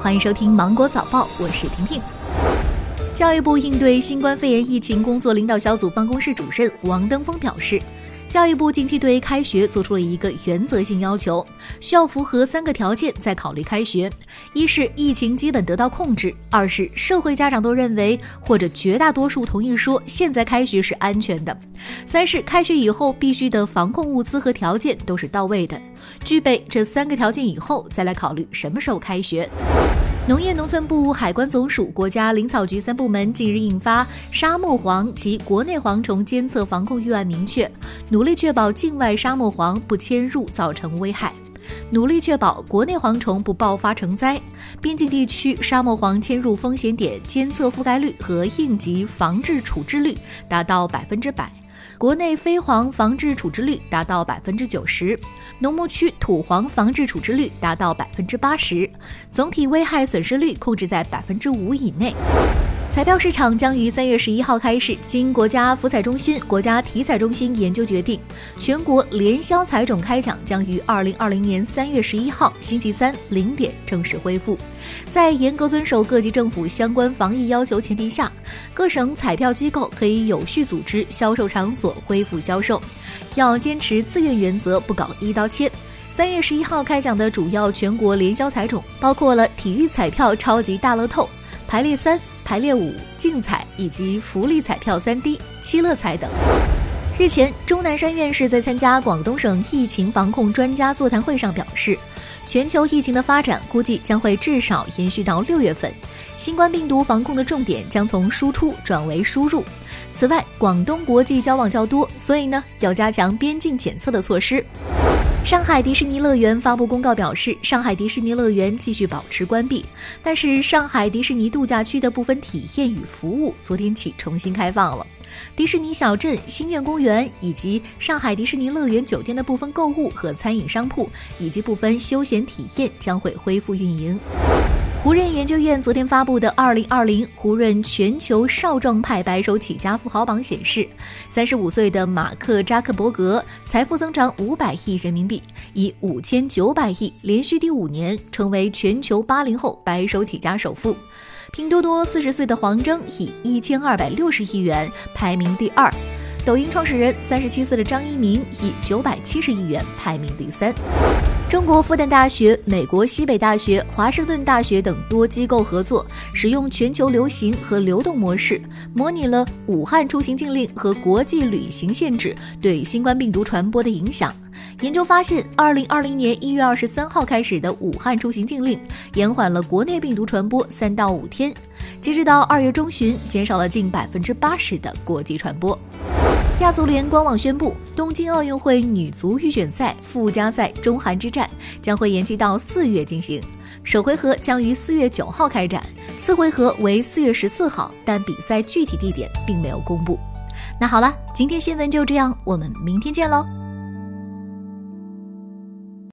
欢迎收听《芒果早报》，我是婷婷。教育部应对新冠肺炎疫情工作领导小组办公室主任王登峰表示。教育部近期对开学做出了一个原则性要求，需要符合三个条件再考虑开学：一是疫情基本得到控制；二是社会家长都认为或者绝大多数同意说现在开学是安全的；三是开学以后必须的防控物资和条件都是到位的。具备这三个条件以后，再来考虑什么时候开学。农业农村部、海关总署、国家林草局三部门近日印发《沙漠蝗及国内蝗虫监测防控预案》，明确努力确保境外沙漠蝗不迁入造成危害，努力确保国内蝗虫不爆发成灾，边境地区沙漠蝗迁入风险点监测覆盖率和应急防治处置率达到百分之百。国内飞蝗防治处置率达到百分之九十，农牧区土蝗防治处置率达到百分之八十，总体危害损失率控制在百分之五以内。彩票市场将于三月十一号开始。经国家福彩中心、国家体彩中心研究决定，全国联销彩种开奖将于二零二零年三月十一号星期三零点正式恢复。在严格遵守各级政府相关防疫要求前提下，各省彩票机构可以有序组织销售场所恢复销售，要坚持自愿原则，不搞一刀切。三月十一号开奖的主要全国联销彩种包括了体育彩票超级大乐透、排列三。排列五、竞彩以及福利彩票三 D、七乐彩等。日前，钟南山院士在参加广东省疫情防控专家座谈会上表示，全球疫情的发展估计将会至少延续到六月份，新冠病毒防控的重点将从输出转为输入。此外，广东国际交往较多，所以呢，要加强边境检测的措施。上海迪士尼乐园发布公告表示，上海迪士尼乐园继续保持关闭，但是上海迪士尼度假区的部分体验与服务昨天起重新开放了。迪士尼小镇、心愿公园以及上海迪士尼乐园酒店的部分购物和餐饮商铺以及部分休闲体验将会恢复运营。胡润研究院昨天发布的《二零二零胡润全球少壮派白手起家富豪榜》显示，三十五岁的马克扎克伯格财富增长五百亿人民币，以五千九百亿连续第五年成为全球八零后白手起家首富。拼多多四十岁的黄峥以一千二百六十亿元排名第二，抖音创始人三十七岁的张一鸣以九百七十亿元排名第三。中国复旦大学、美国西北大学、华盛顿大学等多机构合作，使用全球流行和流动模式，模拟了武汉出行禁令和国际旅行限制对新冠病毒传播的影响。研究发现，二零二零年一月二十三号开始的武汉出行禁令，延缓了国内病毒传播三到五天。截止到二月中旬，减少了近百分之八十的国际传播。亚足联官网宣布，东京奥运会女足预选赛附加赛中韩之战将会延期到四月进行，首回合将于四月九号开展，次回合为四月十四号，但比赛具体地点并没有公布。那好了，今天新闻就这样，我们明天见喽。